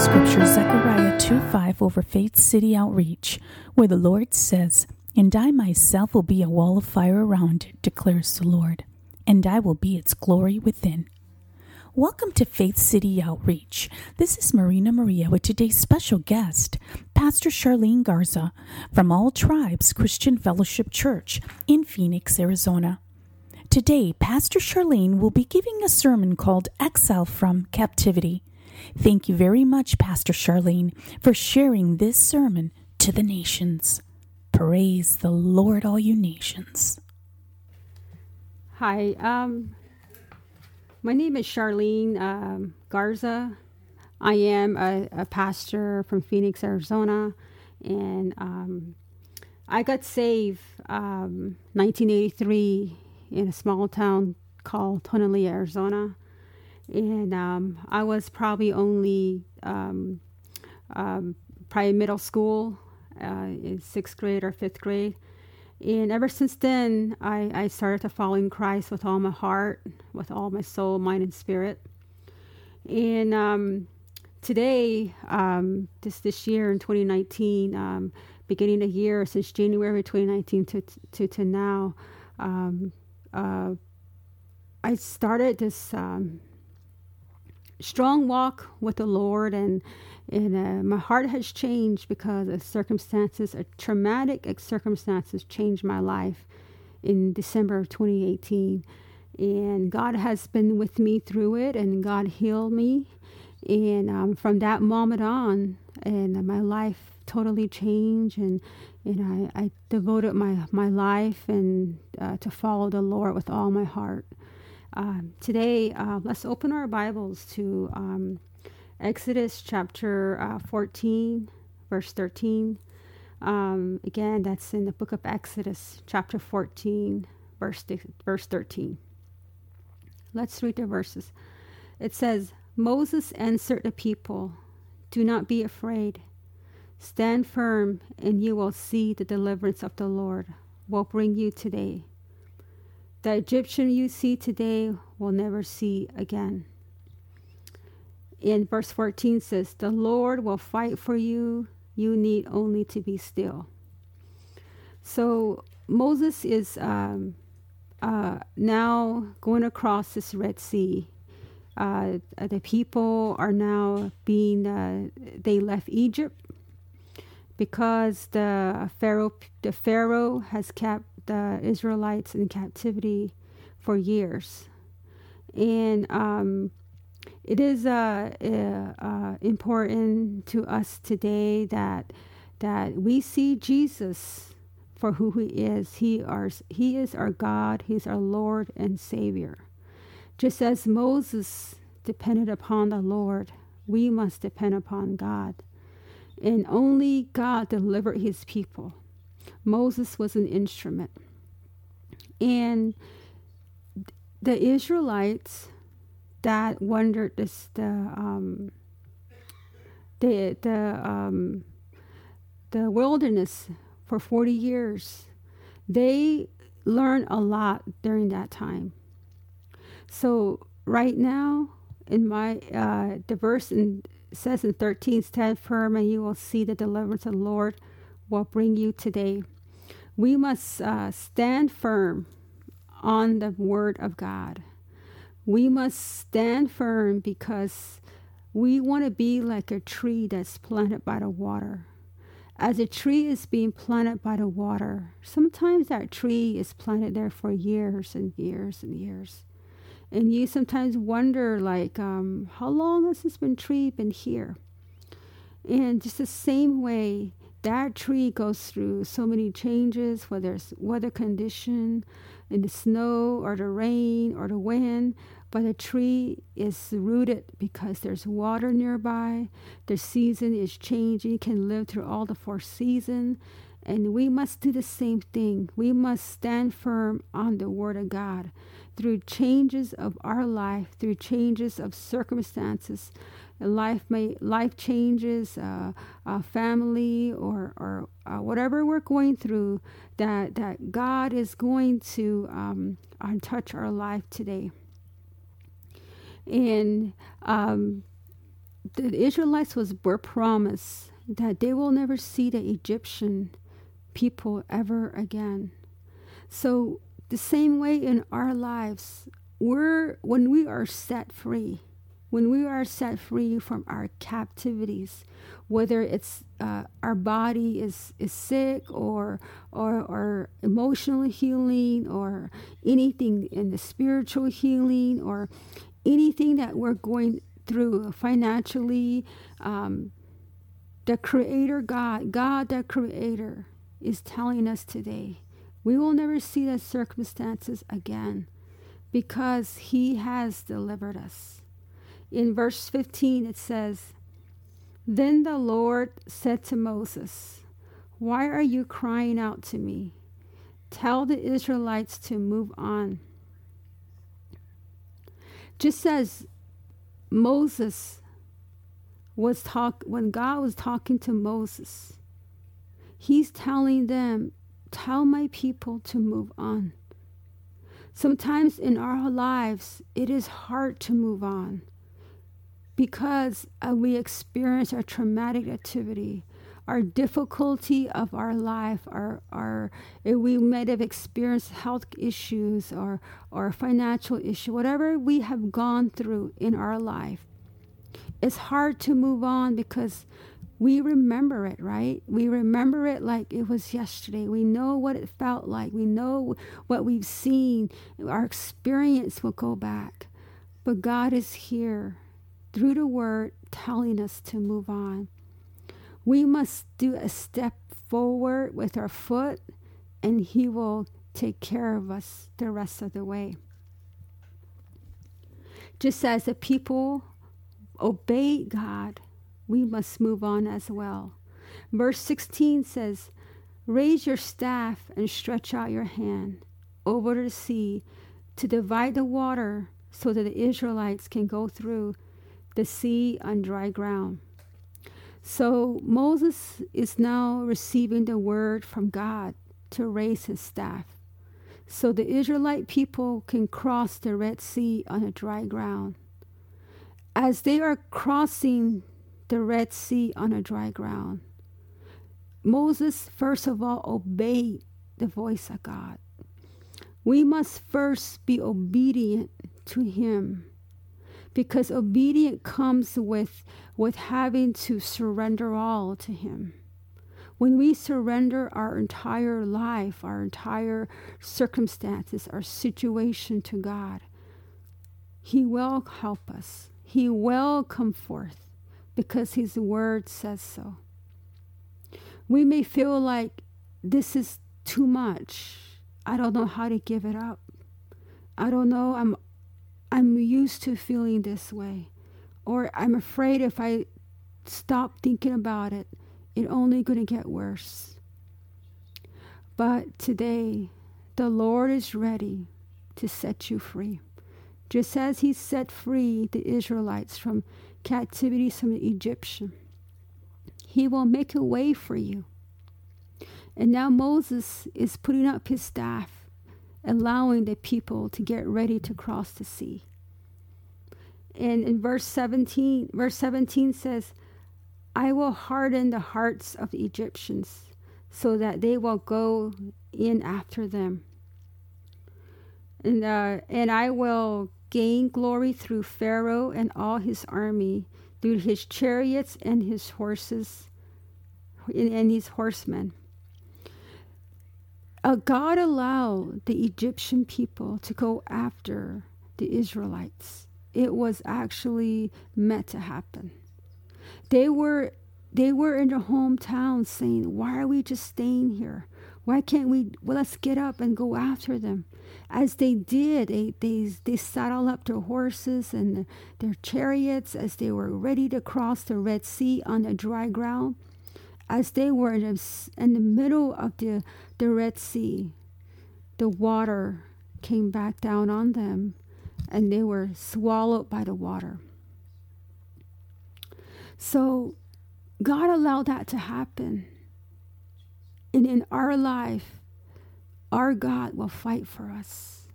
scripture Zechariah 2 5 over Faith City Outreach, where the Lord says, And I myself will be a wall of fire around it, declares the Lord, and I will be its glory within. Welcome to Faith City Outreach. This is Marina Maria with today's special guest, Pastor Sharlene Garza from All Tribes Christian Fellowship Church in Phoenix, Arizona. Today, Pastor Sharlene will be giving a sermon called Exile from Captivity. Thank you very much, Pastor Sharlene, for sharing this sermon to the nations. Praise the Lord, all you nations. Hi, um, my name is Sharlene um, Garza. I am a, a, pastor from Phoenix, Arizona, and um, I got saved um, 1983 in a small town called Tonalea, Arizona and um, I was probably only um, um, probably middle school, uh, in sixth grade or fifth grade. And ever since then, I, I started to follow in Christ with all my heart, with all my soul, mind, and spirit. And um, today, um, this this year in 2019, um, beginning the year since January 2019 to to, to now, uh, I started this um, strong walk with the Lord, and and uh, my heart has changed because of circumstances, a traumatic circumstances changed my life in December of 2018, and God has been with me through it, and God healed me, and um, from that moment on, and my life totally changed, and and I, I devoted my my life and uh, to follow the Lord with all my heart. Um, today, uh, let's open our Bibles to um, Exodus chapter uh, 14, verse 13. Um, again, that's in the book of Exodus, chapter 14, verse, verse 13. Let's read the verses. It says, Moses answered the people, Do not be afraid. Stand firm, and you will see the deliverance of the Lord will bring you today. The Egyptian you see today will never see again. In verse 14 says, The Lord will fight for you. You need only to be still. So Moses is um, uh, now going across this Red Sea. Uh, the people are now being, uh, they left Egypt because the Pharaoh, the Pharaoh has kept the Israelites in captivity for years. And um, it is uh, uh, uh, important to us today that that we see Jesus for who he is. He, are, he is our God, he's our Lord and Savior. Just as Moses depended upon the Lord, we must depend upon God. And only God delivered his people. Moses was an instrument. And the Israelites that wandered this the um, the the um, the wilderness for 40 years they learned a lot during that time so right now in my uh, the verse in, says in 13 stand firm and you will see the deliverance of the lord will bring you today we must uh, stand firm on the word of God. We must stand firm because we want to be like a tree that's planted by the water. As a tree is being planted by the water, sometimes that tree is planted there for years and years and years. And you sometimes wonder, like, um, how long has this been tree been here? And just the same way, that tree goes through so many changes, whether it's weather condition, in the snow or the rain or the wind, but a tree is rooted because there's water nearby. The season is changing, can live through all the four seasons. And we must do the same thing. We must stand firm on the Word of God through changes of our life, through changes of circumstances. Life may life changes, uh, uh, family or or uh, whatever we're going through. That that God is going to um, touch our life today. And um, the Israelites was were promised that they will never see the Egyptian people ever again. So the same way in our lives, we're when we are set free, when we are set free from our captivities, whether it's uh, our body is, is sick or, or or emotional healing or anything in the spiritual healing or anything that we're going through financially, um, the Creator God, God the Creator, is telling us today we will never see the circumstances again because He has delivered us. In verse 15, it says, Then the Lord said to Moses, Why are you crying out to me? Tell the Israelites to move on. Just as Moses was talk when God was talking to Moses, he's telling them, tell my people to move on. Sometimes in our lives, it is hard to move on because uh, we experience a traumatic activity our difficulty of our life, our, our we might have experienced health issues or, or financial issue, whatever we have gone through in our life, it's hard to move on because we remember it, right? We remember it like it was yesterday. We know what it felt like. We know what we've seen. Our experience will go back. But God is here through the word telling us to move on. We must do a step forward with our foot, and He will take care of us the rest of the way. Just as the people obey God, we must move on as well. Verse 16 says, Raise your staff and stretch out your hand over the sea to divide the water so that the Israelites can go through the sea on dry ground. So Moses is now receiving the word from God to raise his staff. So the Israelite people can cross the Red Sea on a dry ground. As they are crossing the Red Sea on a dry ground, Moses first of all obeyed the voice of God. We must first be obedient to him because obedience comes with with having to surrender all to him. When we surrender our entire life our entire circumstances our situation to god he will help us. He will come forth because his word says so. We may feel like this is too much. I don't know how to give it up. I don't know i'm I'm used to feeling this way. Or I'm afraid if I stop thinking about it, it's only going to get worse. But today, the Lord is ready to set you free. Just as he set free the Israelites from captivity from the Egyptian, he will make a way for you. And now Moses is putting up his staff allowing the people to get ready to cross the sea. And in verse 17, verse 17 says, I will harden the hearts of the Egyptians so that they will go in after them. And, uh, and I will gain glory through Pharaoh and all his army, through his chariots and his horses and his horsemen uh, God allowed the Egyptian people to go after the Israelites. It was actually meant to happen. They were they were in their hometown saying, "Why are we just staying here? Why can't we? Well, let's get up and go after them. As they did, they, they, they saddled up their horses and their chariots as they were ready to cross the Red Sea on the dry ground. As they were in the, middle of the, the Red Sea, the water came back down on them and they were swallowed by the water. So God allowed that to happen. And in our life, our God will fight for us.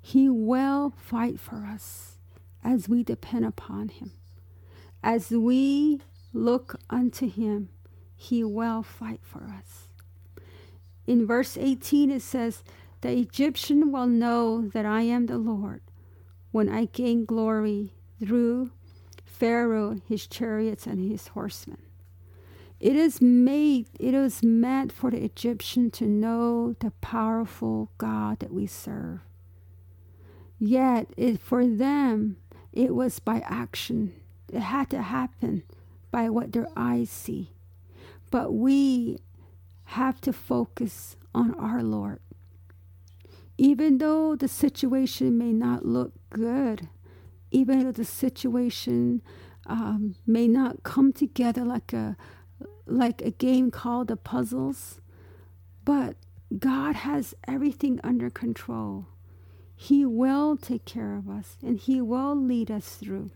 He will fight for us as we depend upon Him. As we look unto Him, He will fight for us. In verse 18, it says, The Egyptian will know that I am the Lord when I gain glory through Pharaoh, his chariots, and his horsemen. It is made, it is meant for the Egyptian to know the powerful God that we serve. Yet, it, for them, it was by action. It had to happen by what their eyes see. But we have to focus on our Lord. Even though the situation may not look good, even though the situation um, may not come together like a like a game called the puzzles, but God has everything under control. He will take care of us and He will lead us through.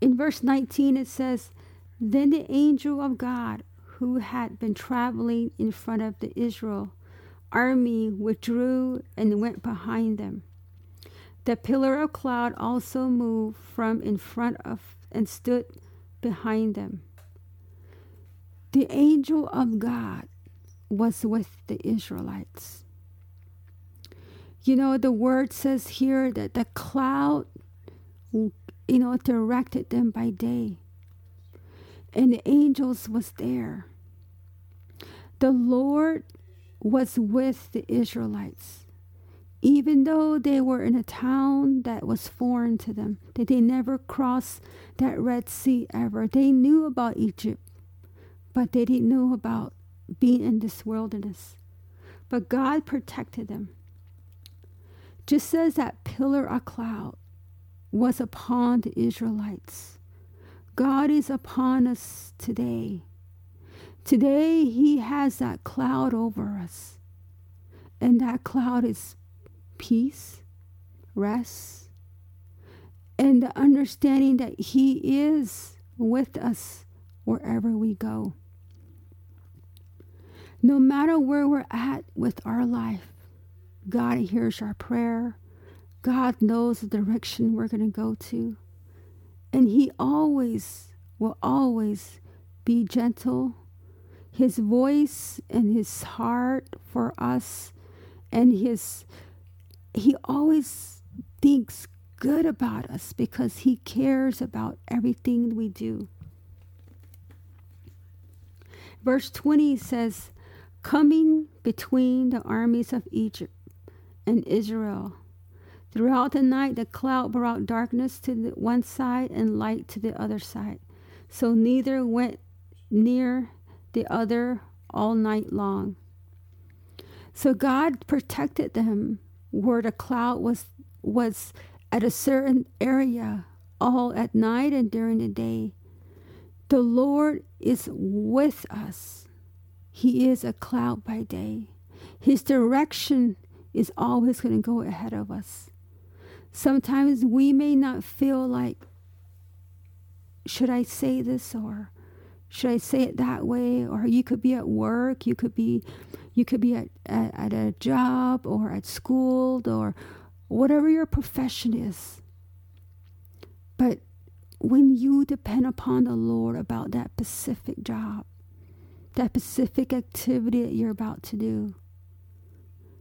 In verse 19, it says, Then the angel of God, who had been traveling in front of the Israel army, withdrew and went behind them. The pillar of cloud also moved from in front of and stood behind them. The angel of God was with the Israelites. You know, the word says here that the cloud, you know, directed them by day, and the angels was there. The Lord was with the Israelites, even though they were in a town that was foreign to them, that they never crossed that Red Sea ever. They knew about Egypt but they didn't know about being in this wilderness. But God protected them. Just as that pillar of cloud was upon the Israelites, God is upon us today. Today, He has that cloud over us. And that cloud is peace, rest, and the understanding that He is with us wherever we go. No matter where we're at with our life, God hears our prayer. God knows the direction we're going to go to. And He always will always be gentle. His voice and His heart for us and His, He always thinks good about us because He cares about everything we do. Verse 20 says, coming between the armies of Egypt and Israel. Throughout the night, the cloud brought darkness to the one side and light to the other side. So neither went near the other all night long. So God protected them where the cloud was was at a certain area all at night and during the day. The Lord is with us he is a cloud by day. His direction is always going to go ahead of us. Sometimes we may not feel like, should I say this or should I say it that way? Or you could be at work, you could be, you could be at, at, at a job or at school or whatever your profession is. But when you depend upon the Lord about that specific job, that specific activity that you're about to do.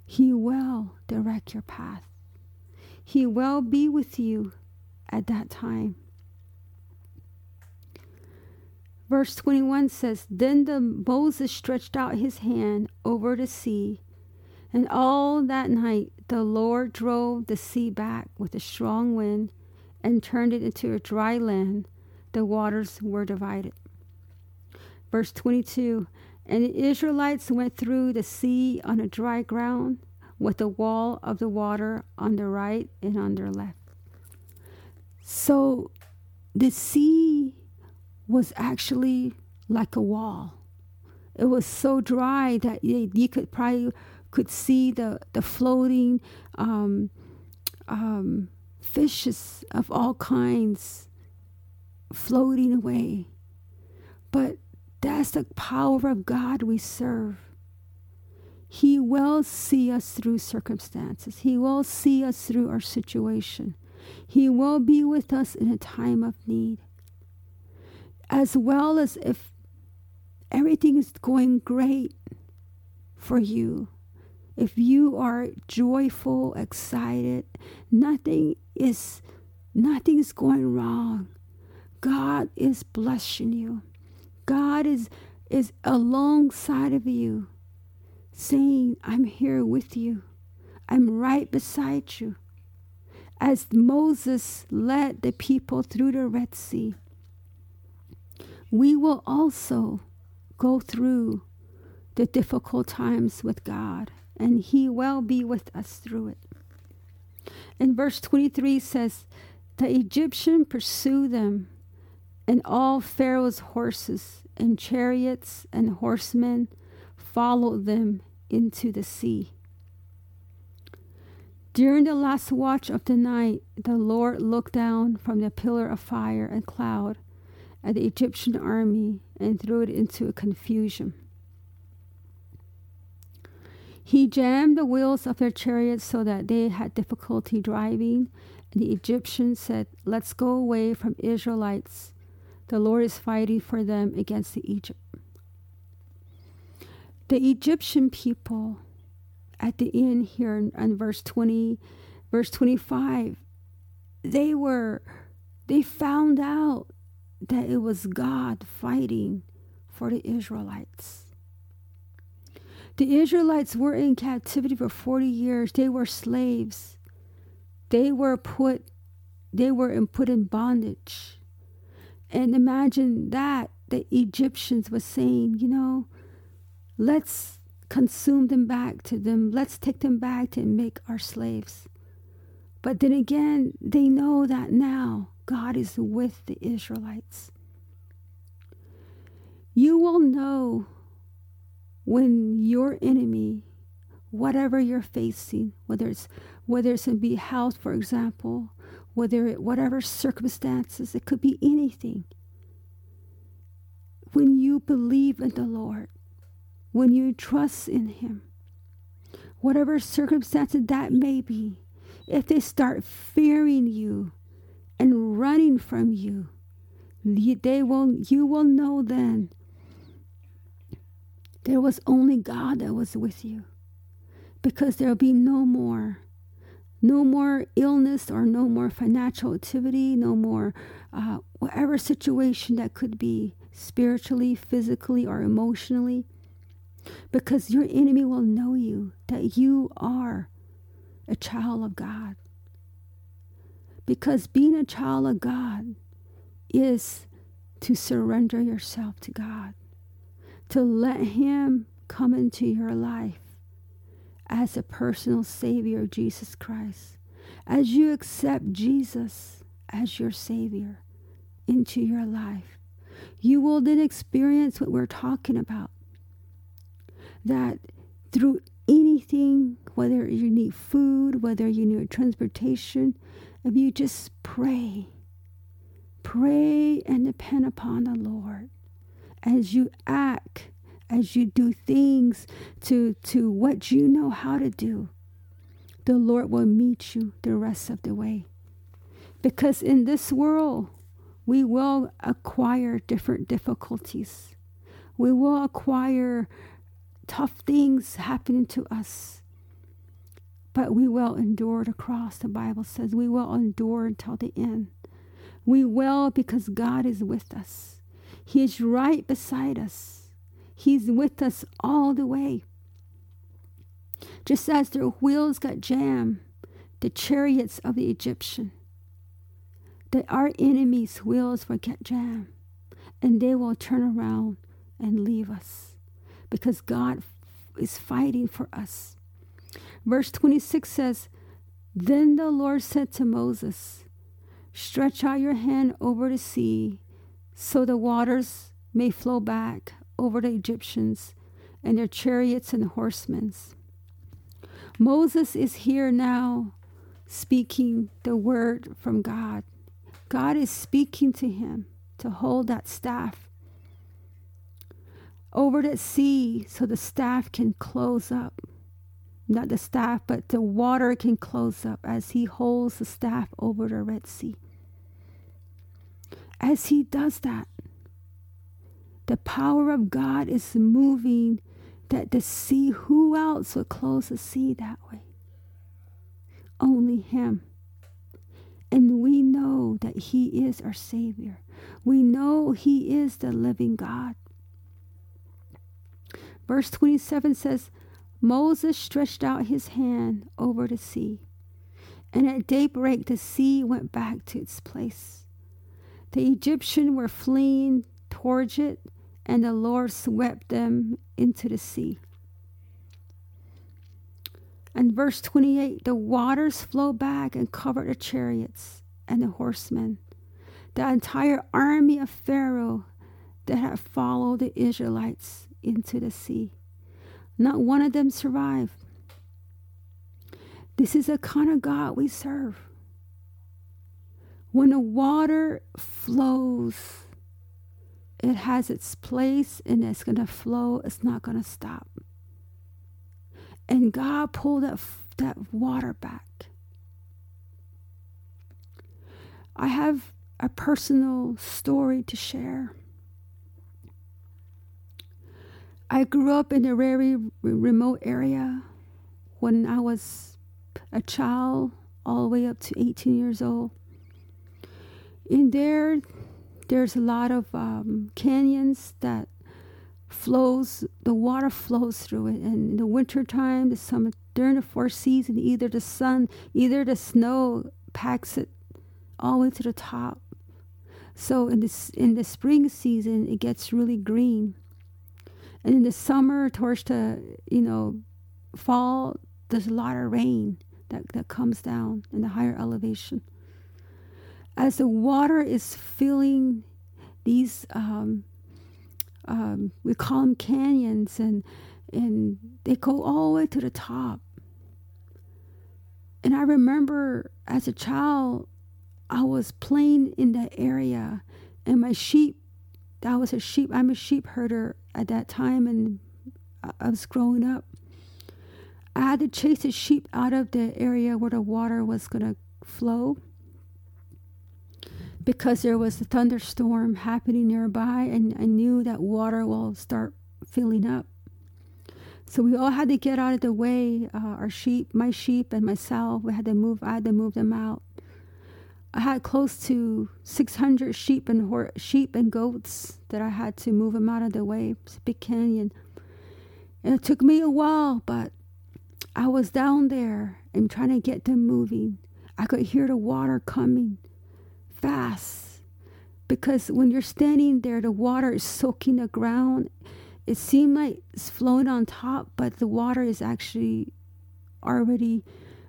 He will direct your path. He will be with you at that time. Verse 21 says, Then the Moses stretched out his hand over the sea, and all that night the Lord drove the sea back with a strong wind and turned it into a dry land. The waters were divided. Verse 22 And the Israelites went through the sea on a dry ground with a wall of the water on the right and on their left. So the sea was actually like a wall. It was so dry that you, could probably could see the the floating um, um, fishes of all kinds floating away. But that's the power of God we serve. He will see us through circumstances. He will see us through our situation. He will be with us in a time of need. As well as if everything is going great for you, if you are joyful, excited, nothing is nothing is going wrong. God is blessing you. God is is alongside of you saying, I'm here with you. I'm right beside you. As Moses led the people through the Red Sea, we will also go through the difficult times with God, and He will be with us through it. In verse 23 says, The Egyptian pursued them, and all Pharaoh's horses and chariots and horsemen followed them into the sea. During the last watch of the night, the Lord looked down from the pillar of fire and cloud at the Egyptian army and threw it into a confusion. He jammed the wheels of their chariots so that they had difficulty driving, and the Egyptians said, Let's go away from Israelites. The Lord is fighting for them against the Egypt. The Egyptian people at the end here in, in verse 20, verse 25, they were, they found out that it was God fighting for the Israelites. The Israelites were in captivity for 40 years. They were slaves. They were put they were in, put in bondage. And imagine that the Egyptians were saying, you know, Let's consume them back to them. Let's take them back to make our slaves. But then again, they know that now God is with the Israelites. You will know when your enemy, whatever you're facing, whether it's whether it's in be health, for example, whether it whatever circumstances, it could be anything. When you believe in the Lord, when you trust in Him, whatever circumstances that may be, if they start fearing you and running from you, they will you will know then there was only God that was with you because there'll be no more no more illness or no more financial activity no more uh, whatever situation that could be spiritually physically or emotionally because your enemy will know you that you are a child of God. Because being a child of God is to surrender yourself to God, to let Him come into your life as a personal Savior, Jesus Christ. As you accept Jesus as your Savior into your life, you will then experience what we're talking about that through anything, whether you need food, whether you need transportation, if you just pray, pray and depend upon the Lord as you act, as you do things to, to what you know how to do, the Lord will meet you the rest of the way. Because in this world, we will acquire different difficulties. We will acquire tough things happening to us. But we will endure the cross, the Bible says. We will endure until the end. We will because God is with us. He is right beside us. He's with us all the way. Just as their wheels got jammed, the chariots of the Egyptian, that our enemies' wheels will get jammed, and they will turn around and leave us because God is fighting for us. Verse 26 says, Then the Lord said to Moses, Stretch out your hand over the sea, so the waters may flow back over the Egyptians and their chariots and horsemen. Moses is here now speaking the word from God. God is speaking to him to hold that staff over the sea so the staff can close up. Not the staff, but the water can close up as he holds the staff over the Red Sea. As he does that, the power of God is moving that the sea, who else would close the sea that way? Only Him. And we know that He is our Savior. We know He is the living God. Verse 27 says, Moses stretched out his hand over the sea, and at daybreak the sea went back to its place. The Egyptians were fleeing towards it, and the Lord swept them into the sea. And verse 28 the waters flowed back and covered the chariots and the horsemen. The entire army of Pharaoh that had followed the Israelites into the sea. Not one of them survived. This is the kind of God we serve. When the water flows, it has its place and it's going to flow, it's not going to stop. And God pulled that, that water back. I have a personal story to share. I grew up in a very remote area when I was a child, all the way up to 18 years old. In there, there's a lot of um, canyons that flows, the water flows through it. And in the winter time, the summer, during the fourth season, either the sun, either the snow packs it all the way to the top. So in this in the spring season, it gets really green and in the summer, towards the you know fall, there's a lot of rain that, that comes down in the higher elevation. As the water is filling these, um, um, we call them canyons, and and they go all the way to the top. And I remember as a child, I was playing in that area, and my sheep. I was a sheep. I'm a sheep herder at that time and I was growing up. I had to chase the sheep out of the area where the water was going to flow because there was a thunderstorm happening nearby and I knew that water will start filling up. So we all had to get out of the way. Uh, our sheep, my sheep, and myself, we had to move. I had to move them out. I had close to 600 sheep and sheep and goats that I had to move them out of the way. It's a big canyon, and it took me a while, but I was down there and trying to get them moving. I could hear the water coming fast because when you're standing there, the water is soaking the ground. It seemed like it's flowing on top, but the water is actually already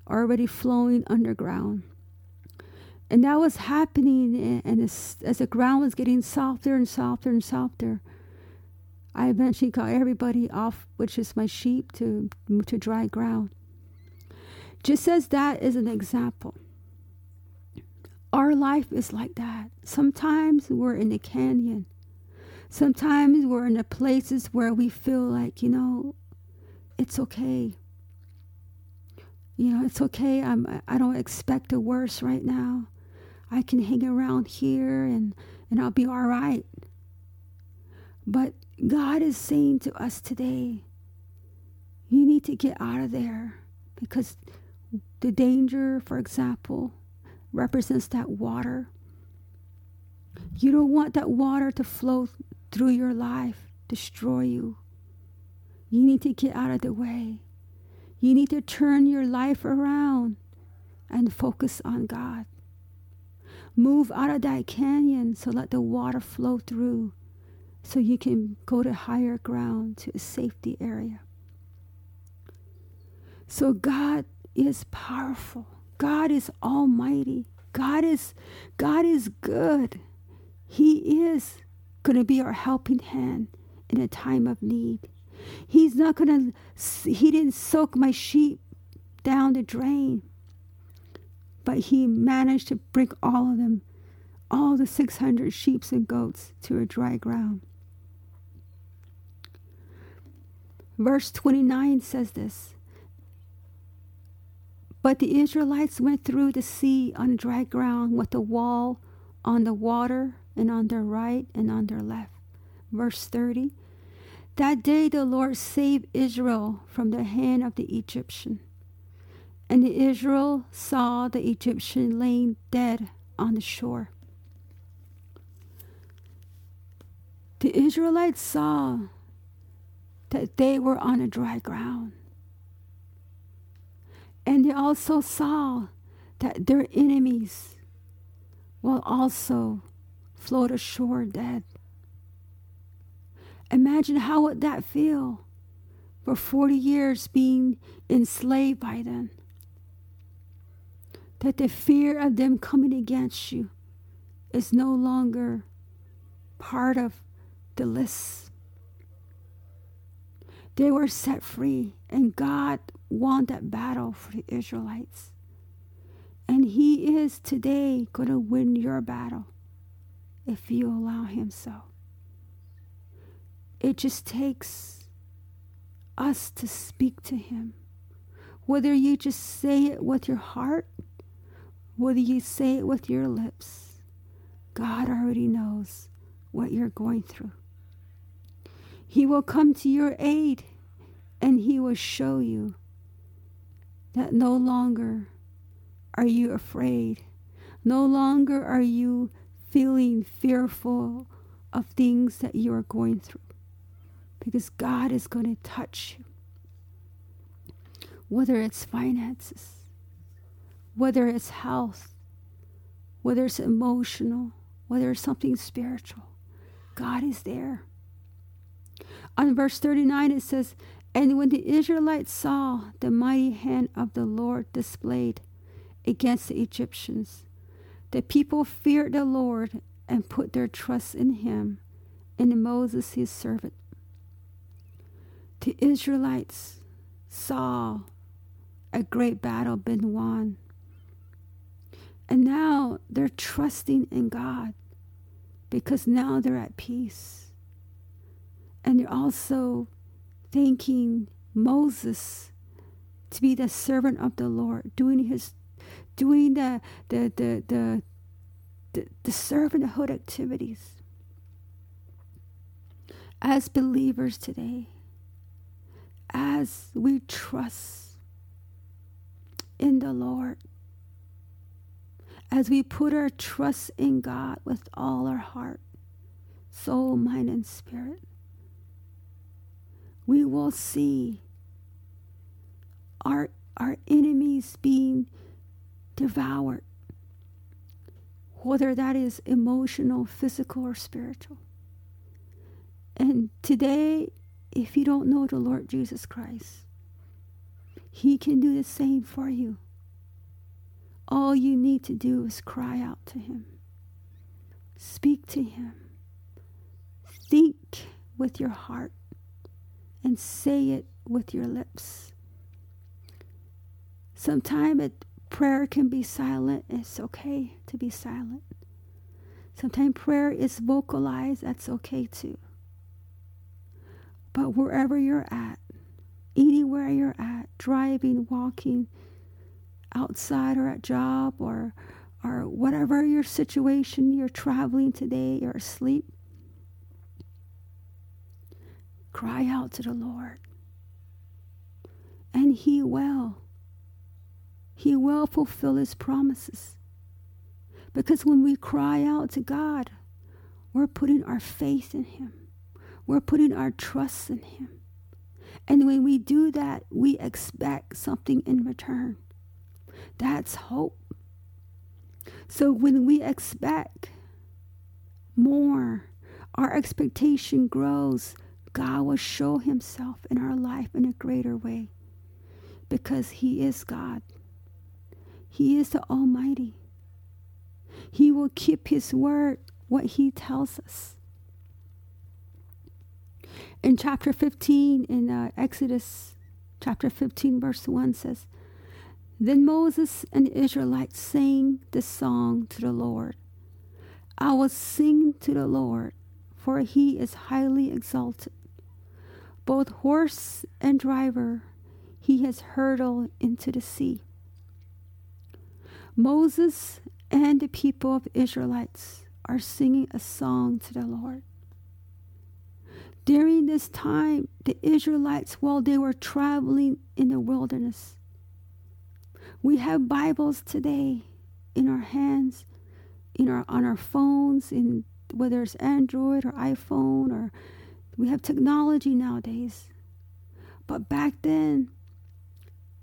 already flowing underground. And that was happening, and as, as the ground was getting softer and softer and softer, I eventually got everybody off, which is my sheep, to to dry ground. Just as that is an example. Our life is like that. Sometimes we're in the canyon. Sometimes we're in the places where we feel like, you know, it's okay. You know, it's okay. I'm I don't expect the worst right now. I can hang around here and, and I'll be all right. But God is saying to us today, you need to get out of there because the danger, for example, represents that water. You don't want that water to flow through your life, destroy you. You need to get out of the way. You need to turn your life around and focus on God. Move out of that canyon so let the water flow through so you can go to higher ground to a safety area. So God is powerful. God is almighty. God is God is good. He is going to be our helping hand in a time of need. He's not going to he didn't soak my sheep down the drain. But he managed to bring all of them, all the 600 sheep and goats to a dry ground. Verse 29 says this But the Israelites went through the sea on dry ground with a wall on the water and on their right and on their left. Verse 30 That day the Lord saved Israel from the hand of the Egyptian. And Israel saw the Egyptian laying dead on the shore. The Israelites saw that they were on a dry ground. And they also saw that their enemies will also float ashore dead. Imagine how would that feel for 40 years being enslaved by them. That the fear of them coming against you is no longer part of the list. They were set free, and God won that battle for the Israelites. And He is today going to win your battle if you allow Him so. It just takes us to speak to Him. Whether you just say it with your heart, whether you say it with your lips, God already knows what you're going through. He will come to your aid and He will show you that no longer are you afraid. No longer are you feeling fearful of things that you are going through. Because God is going to touch you. Whether it's finances, whether it's health, whether it's emotional, whether it's something spiritual, God is there. On verse 39, it says, And when the Israelites saw the mighty hand of the Lord displayed against the Egyptians, the people feared the Lord and put their trust in him and in Moses his servant. The Israelites saw a great battle been won. And now they're trusting in God because now they're at peace. And they're also thanking Moses to be the servant of the Lord, doing his doing the the the the, the, the servanthood activities. As believers today, as we trust in the Lord, as we put our trust in God with all our heart, soul, mind, and spirit, we will see our, our enemies being devoured, whether that is emotional, physical, or spiritual. And today, if you don't know the Lord Jesus Christ, He can do the same for you. All you need to do is cry out to Him, speak to Him, think with your heart and say it with your lips. Sometimes prayer can be silent. It's okay to be silent. Sometimes prayer is vocalized. That's okay too. But wherever you're at, anywhere you're at, driving, walking, outside or at job or or whatever your situation, you're traveling today, you're asleep, Cry out to the Lord. And He will. He will fulfill His promises. Because when we cry out to God, we're putting our faith in Him, we're putting our trust in Him. And when we do that, we expect something in return. That's hope. So when we expect more our expectation grows, God will show himself in our life in a greater way because he is God. He is the Almighty. He will keep his word, what he tells us. In chapter 15, in uh, Exodus chapter 15, verse 1 says, Then Moses and the Israelites sang this song to the Lord. I will sing to the Lord, for he is highly exalted. Both horse and driver he has hurled into the sea. Moses and the people of Israelites are singing a song to the Lord. During this time, the Israelites, while they were traveling in the wilderness, we have Bibles today in our hands, in our on our phones, in whether it's Android or iPhone or we have technology nowadays. But back then,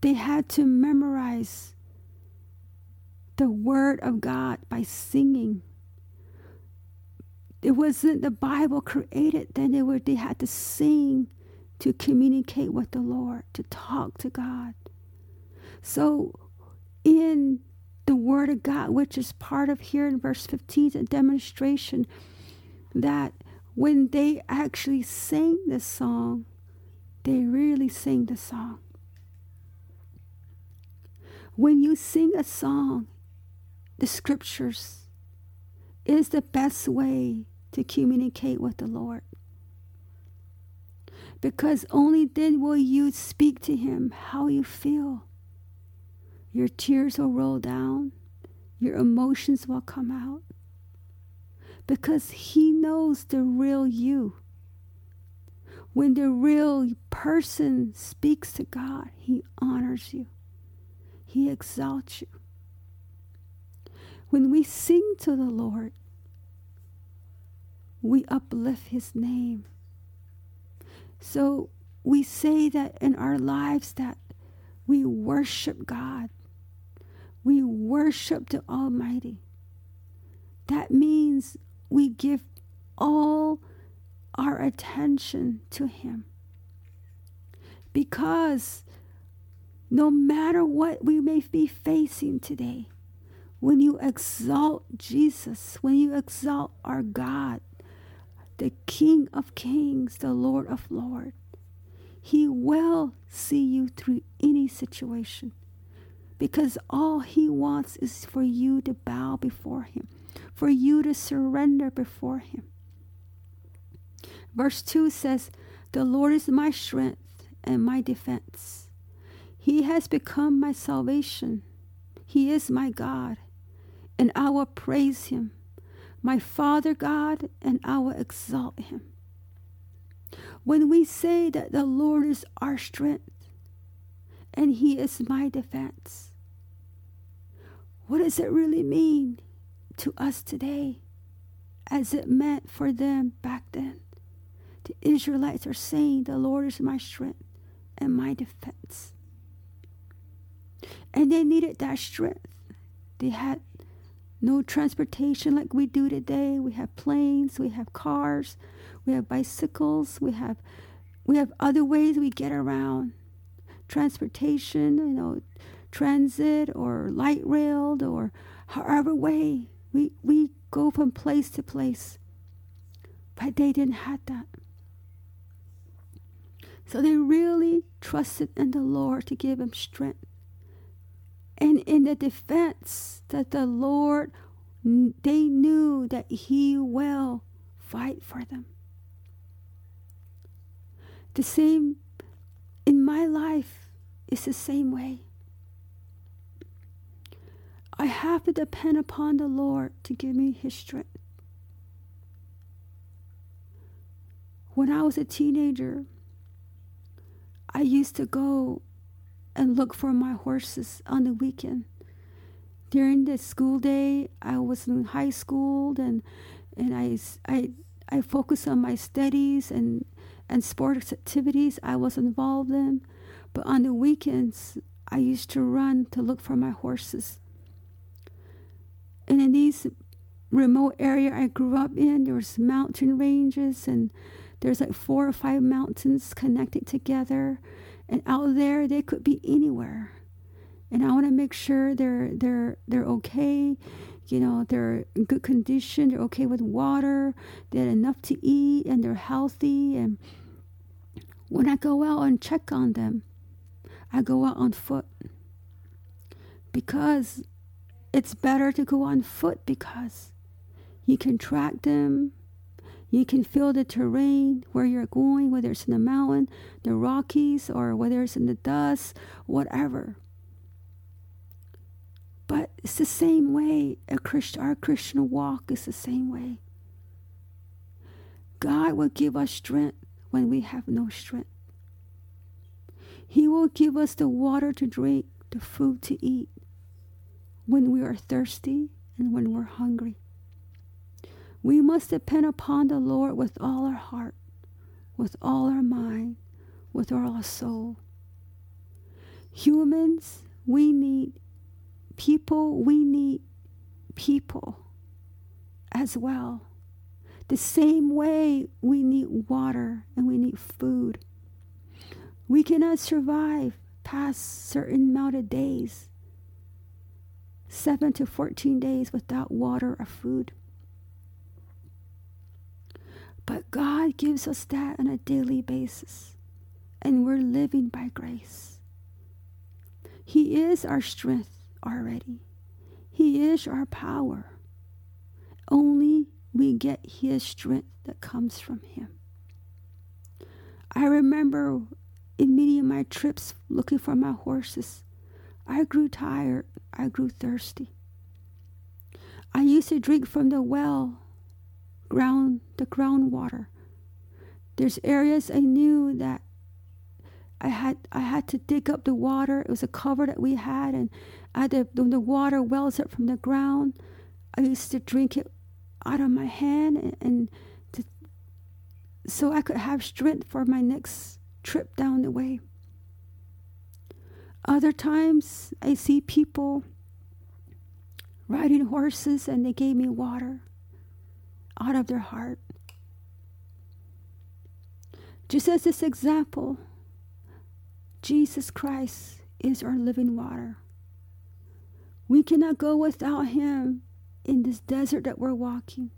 they had to memorize the word of God by singing. It wasn't the Bible created, then they were they had to sing to communicate with the Lord, to talk to God. So in the word of God, which is part of here in verse 15, a demonstration that when they actually sang the song, they really sing the song. When you sing a song, the scriptures is the best way to communicate with the Lord. Because only then will you speak to Him how you feel. Your tears will roll down, your emotions will come out. Because He knows the real you. When the real person speaks to God, He honors you, He exalts you. When we sing to the Lord, we uplift his name. So we say that in our lives that we worship God. We worship the Almighty. That means we give all our attention to Him. Because no matter what we may be facing today, when you exalt Jesus, when you exalt our God, the King of Kings, the Lord of Lords, He will see you through any situation because all He wants is for you to bow before Him, for you to surrender before Him. Verse 2 says, The Lord is my strength and my defense. He has become my salvation. He is my God and I will praise him, my Father God, and I will exalt him. When we say that the Lord is our strength and he is my defense, what does it really mean to us today as it meant for them back then? The Israelites are saying, The Lord is my strength and my defense. And they needed that strength. They had no transportation like we do today. We have planes, we have cars, we have bicycles, we have we have other ways we get around. Transportation, you know, transit or light railed or however way we we go from place to place. But they didn't have that. So they really trusted in the Lord to give them strength and in the defense that the Lord, they knew that He will fight for them. The same in my life is the same way. I have to depend upon the Lord to give me His strength. When I was a teenager, I used to go and look for my horses on the weekend. During the school day, I was in high school and and I, I, I focused on my studies and, and sports activities I was involved in. But on the weekends, I used to run to look for my horses. And in these remote area I grew up in, there was mountain ranges and there's like four or five mountains connected together. And out there they could be anywhere. And I want to make sure they're they're they're okay. You know, they're in good condition, they're okay with water, they had enough to eat and they're healthy and when I go out and check on them, I go out on foot. Because it's better to go on foot because you can track them. You can feel the terrain where you're going, whether it's in the mountain, the Rockies, or whether it's in the dust, whatever. But it's the same way. A Christ, our Christian walk is the same way. God will give us strength when we have no strength. He will give us the water to drink, the food to eat, when we are thirsty and when we're hungry. We must depend upon the Lord with all our heart, with all our mind, with all our soul. Humans, we need people, we need people as well. The same way we need water and we need food. We cannot survive past certain amount of days, seven to 14 days without water or food. But God gives us that on a daily basis, and we're living by grace. He is our strength already, He is our power. Only we get His strength that comes from Him. I remember in many of my trips looking for my horses, I grew tired, I grew thirsty. I used to drink from the well ground the groundwater. There's areas I knew that I had I had to dig up the water. It was a cover that we had, and when the water wells up from the ground, I used to drink it out of my hand, and, and to, so I could have strength for my next trip down the way. Other times, I see people riding horses, and they gave me water out of their heart. Just as this example, Jesus Christ is our living water. We cannot go without Him in this desert that we're walking,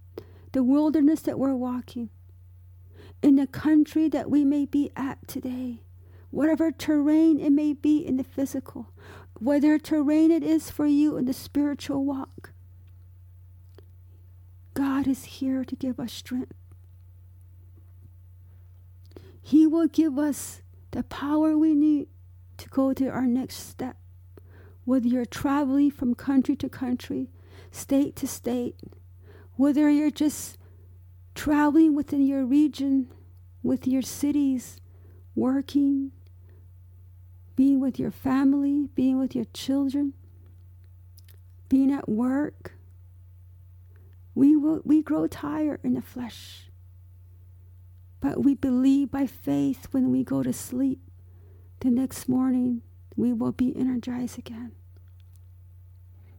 the wilderness that we're walking, in the country that we may be at today, whatever terrain it may be in the physical, whether terrain it is for you in the spiritual walk. God is here to give us strength. He will give us the power we need to go to our next step. Whether you're traveling from country to country, state to state, whether you're just traveling within your region, with your cities, working, being with your family, being with your children, being at work, we, will, we grow tired in the flesh. But we believe by faith when we go to sleep, the next morning we will be energized again.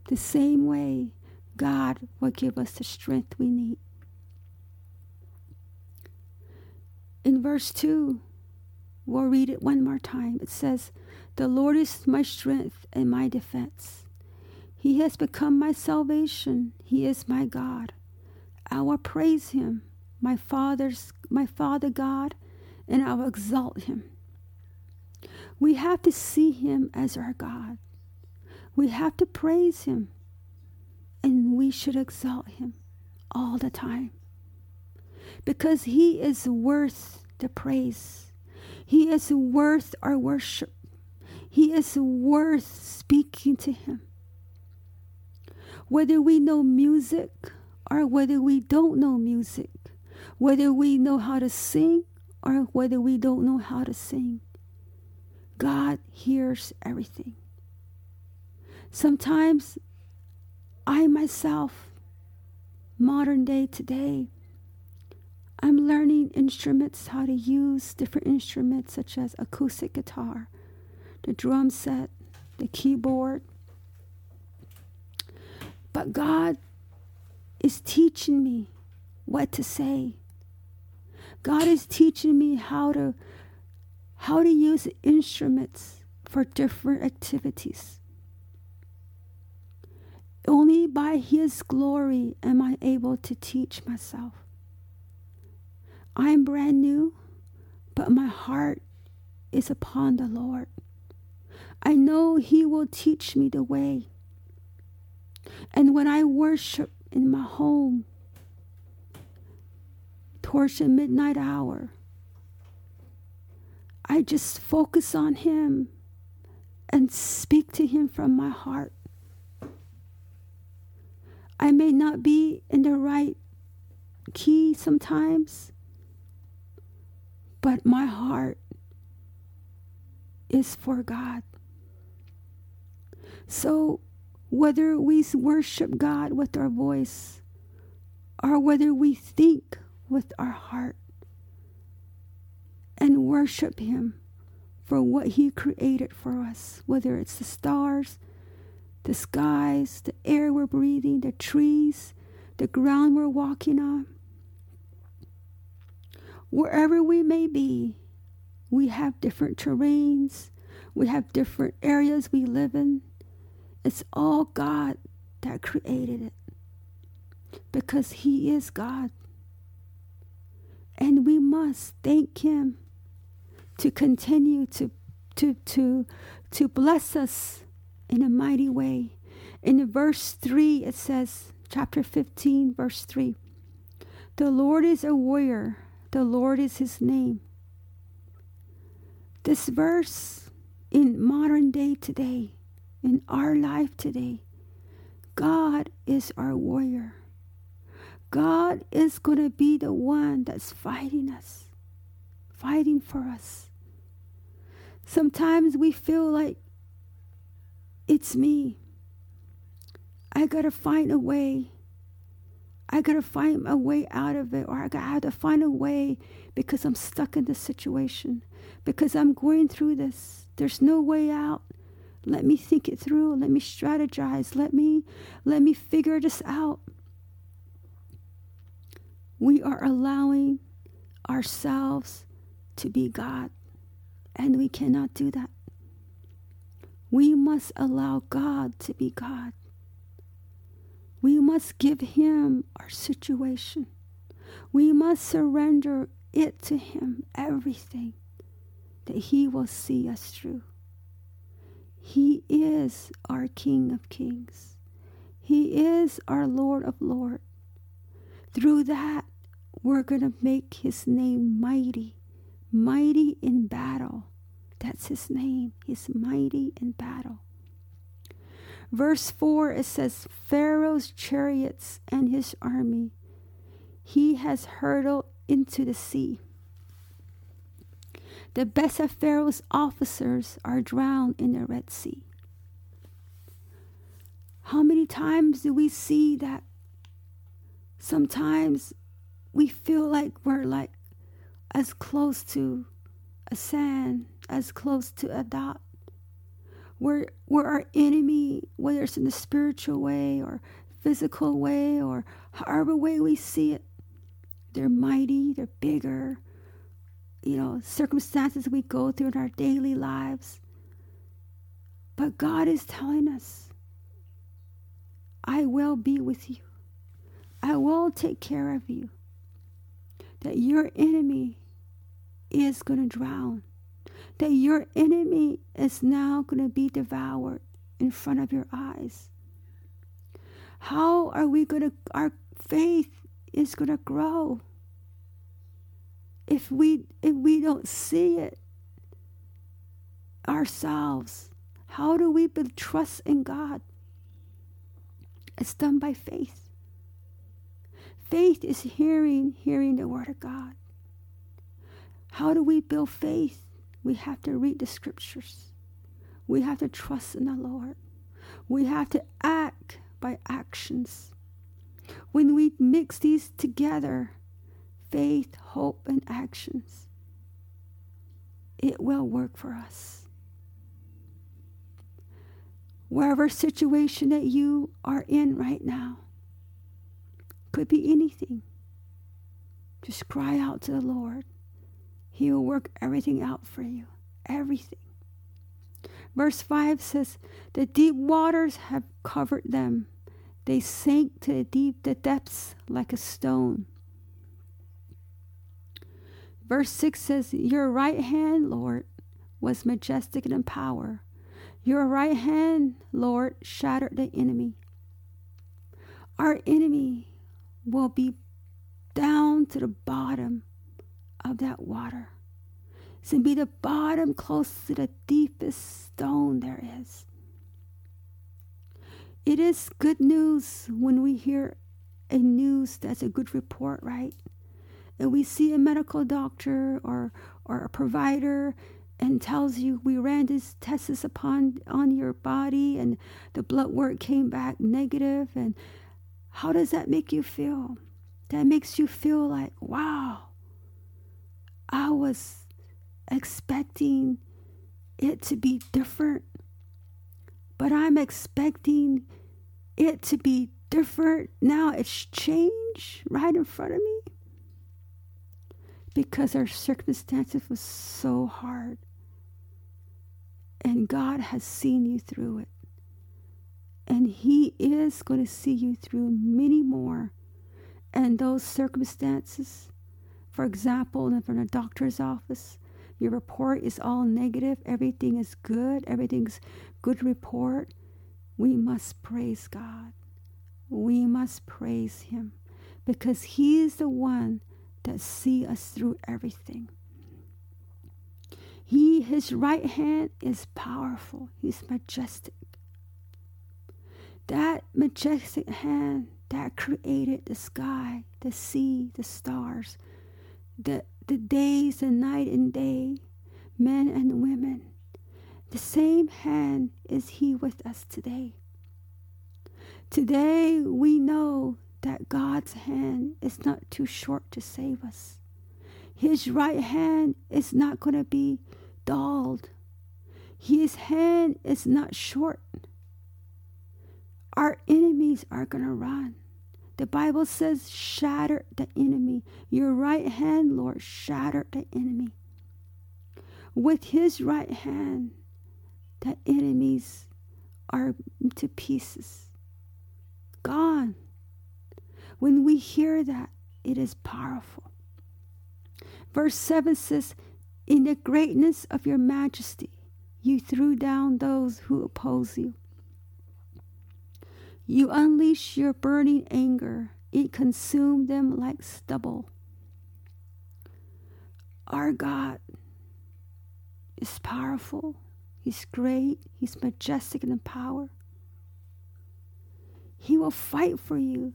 The same way God will give us the strength we need. In verse 2, we'll read it one more time. It says, The Lord is my strength and my defense. He has become my salvation. He is my God. I will praise him, my father's my Father God, and I will exalt him. We have to see him as our God. We have to praise him. And we should exalt him all the time. Because he is worth the praise. He is worth our worship. He is worth speaking to him whether we know music or whether we don't know music, whether we know how to sing or whether we don't know how to sing. God hears everything. Sometimes I myself, modern day today, I'm learning instruments, how to use different instruments such as acoustic guitar, the drum set, the keyboard, but God is teaching me what to say. God is teaching me how to how to use instruments for different activities. Only by His glory am I able to teach myself. I am brand new, but my heart is upon the Lord. I know He will teach me the way. And when I worship in my home towards the midnight hour, I just focus on Him and speak to Him from my heart. I may not be in the right key sometimes, but my heart is for God. So, whether we worship God with our voice or whether we think with our heart and worship Him for what He created for us, whether it's the stars, the skies, the air we're breathing, the trees, the ground we're walking on. Wherever we may be, we have different terrains, we have different areas we live in. It's all God that created it because He is God. And we must thank Him to continue to, to, to, to bless us in a mighty way. In verse 3, it says, chapter 15, verse 3 The Lord is a warrior, the Lord is His name. This verse in modern day today in our life today. God is our warrior. God is going to be the one that's fighting us, fighting for us. Sometimes we feel like it's me. I got to find a way. I got to find a way out of it, or I got to find a way because I'm stuck in this situation, because I'm going through this. There's no way out. Let me think it through. Let me strategize. Let me let me figure this out. We are allowing ourselves to be God, and we cannot do that. We must allow God to be God. We must give Him our situation. We must surrender it to Him, everything, that He will see us through. He is our King of Kings. He is our Lord of Lords. Through that, we're going to make his name mighty, mighty in battle. That's his name. He's mighty in battle. Verse 4 it says, Pharaoh's chariots and his army he has hurled into the sea. The best of Pharaoh's officers are drowned in the Red Sea. How many times do we see that? Sometimes we feel like we're like as close to a sand, as close to a dot. Where, where our enemy, whether it's in the spiritual way or physical way or however way we see it, they're mighty, they're bigger, you know, circumstances we go through in our daily lives. But God is telling us, I will be with you. I will take care of you. That your enemy is going to drown. That your enemy is now going to be devoured in front of your eyes. How are we going to, our faith is going to grow if we if we don't see it ourselves how do we build trust in god? It's done by faith. Faith is hearing hearing the word of god. How do we build faith? We have to read the scriptures. We have to trust in the lord. We have to act by actions. When we mix these together faith, hope, and actions, it will work for us. Wherever situation that you are in right now, Could be anything. Just cry out to the Lord. He will work everything out for you. Everything. Verse 5 says, The deep waters have covered them. They sank to the deep, the depths like a stone. Verse 6 says, Your right hand, Lord, was majestic in power. Your right hand, Lord, shattered the enemy. Our enemy will be down to the bottom of that water. It's going to be the bottom close to the deepest stone there is. It is good news when we hear a news that's a good report, right? And we see a medical doctor or or a provider and tells you we ran this tests upon on your body and the blood work came back negative and how does that make you feel? That makes you feel like, wow, I was expecting it to be different, but I'm expecting it to be different. Now it's changed right in front of me because our circumstances was so hard. And God has seen you through it. And He is going to see you through many more. And those circumstances, for example, from a doctor's office, your report is all negative, everything is good, everything's good report. We must praise God. We must praise Him because He is the one that see us through everything. He, his right hand is powerful. He's majestic. That majestic hand that created the sky, the sea, the stars, the, the days, and night and day, men and women. The same hand is He with us today. Today we know that God's hand is not too short to save us. His right hand is not going to be dulled. His hand is not short. Our enemies are going to run. The Bible says, shatter the enemy. Your right hand, Lord, shatter the enemy. With his right hand, the enemies are to pieces. Gone. When we hear that, it is powerful. Verse 7 says, In the greatness of your majesty, you threw down those who oppose you. You unleash your burning anger, it consumed them like stubble. Our God is powerful, He's great, He's majestic in power. He will fight for you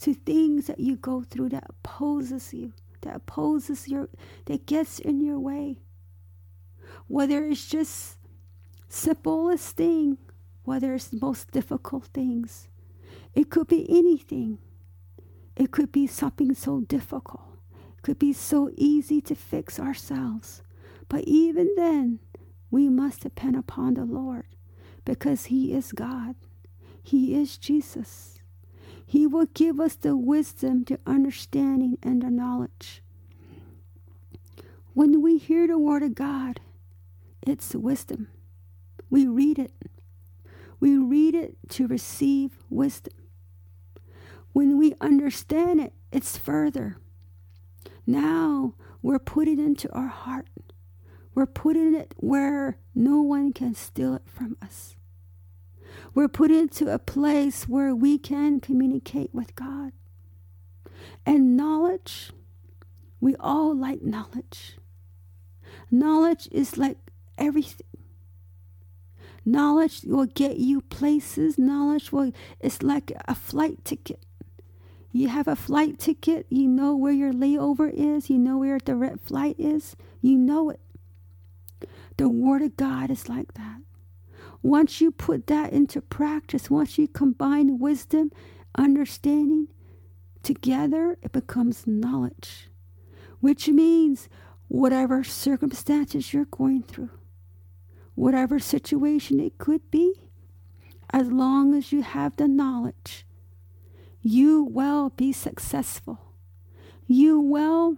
to things that you go through that opposes you, that opposes your, that gets in your way. Whether it's just simplest thing, whether it's the most difficult things. It could be anything. It could be something so difficult. It could be so easy to fix ourselves. But even then, we must depend upon the Lord because He is God. He is Jesus. He will give us the wisdom, the understanding, and the knowledge. When we hear the Word of God, it's wisdom. We read it. We read it to receive wisdom. When we understand it, it's further. Now we're putting it into our heart. We're putting it where no one can steal it from us. We're put into a place where we can communicate with God. And knowledge, we all like knowledge. Knowledge is like everything. Knowledge will get you places. Knowledge will, it's like a flight ticket. You have a flight ticket, you know where your layover is, you know where your direct flight is, you know it. The Word of God is like that. Once you put that into practice, once you combine wisdom, understanding together, it becomes knowledge, which means whatever circumstances you're going through, whatever situation it could be, as long as you have the knowledge, you will be successful. You will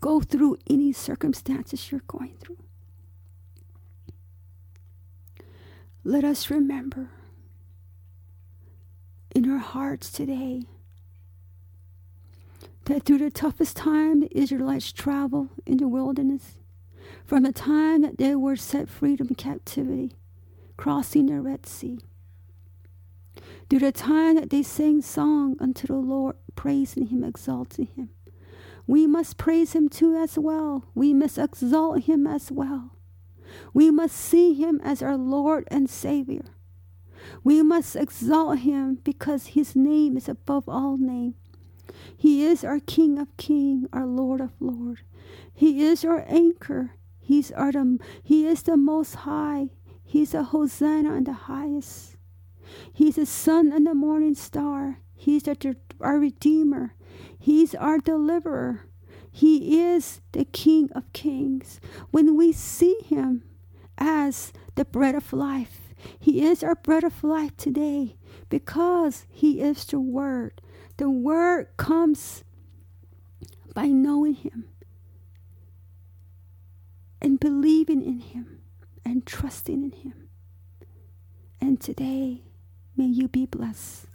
go through any circumstances you're going through. Let us remember in our hearts today that through the toughest time the Israelites traveled in the wilderness, from the time that they were set free from captivity, crossing the Red Sea, through the time that they sang song unto the Lord, praising Him, exalting Him, we must praise Him too as well. We must exalt Him as well. We must see Him as our Lord and Savior. We must exalt Him because His name is above all name. He is our King of King, our Lord of Lord. He is our anchor. He's our um, He is the Most High. He's a Hosanna in the highest. He's the sun and the morning star. He's our Redeemer. He's our deliverer. He is the King of Kings. When we see Him as the bread of life, He is our bread of life today because He is the Word. The Word comes by knowing Him and believing in Him and trusting in Him. And today, may you be blessed.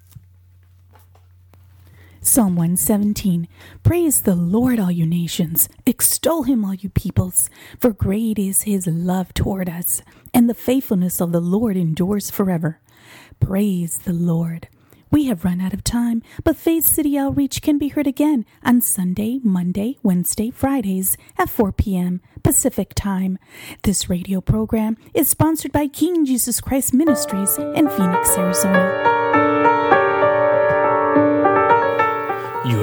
Psalm 117 Praise the Lord, all you nations. Extol him, all you peoples. For great is his love toward us, and the faithfulness of the Lord endures forever. Praise the Lord. We have run out of time, but Faith City Outreach can be heard again on Sunday, Monday, Wednesday, Fridays at 4 p.m. Pacific Time. This radio program is sponsored by King Jesus Christ Ministries in Phoenix, Arizona.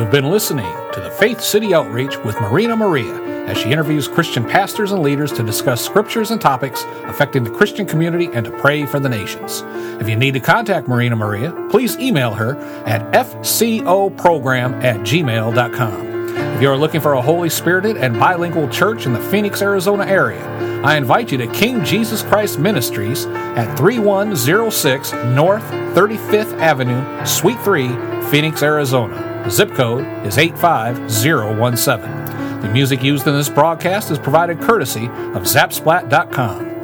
Have been listening to the Faith City Outreach with Marina Maria as she interviews Christian pastors and leaders to discuss scriptures and topics affecting the Christian community and to pray for the nations. If you need to contact Marina Maria, please email her at fcoprogram at gmail.com. If you are looking for a Holy Spirited and bilingual church in the Phoenix, Arizona area, I invite you to King Jesus Christ Ministries at 3106 North 35th Avenue, Suite 3, Phoenix, Arizona. Zip code is 85017. The music used in this broadcast is provided courtesy of Zapsplat.com.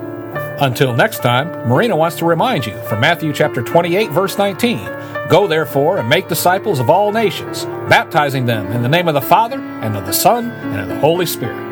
Until next time, Marina wants to remind you from Matthew chapter 28 verse 19, Go therefore and make disciples of all nations, baptizing them in the name of the Father and of the Son and of the Holy Spirit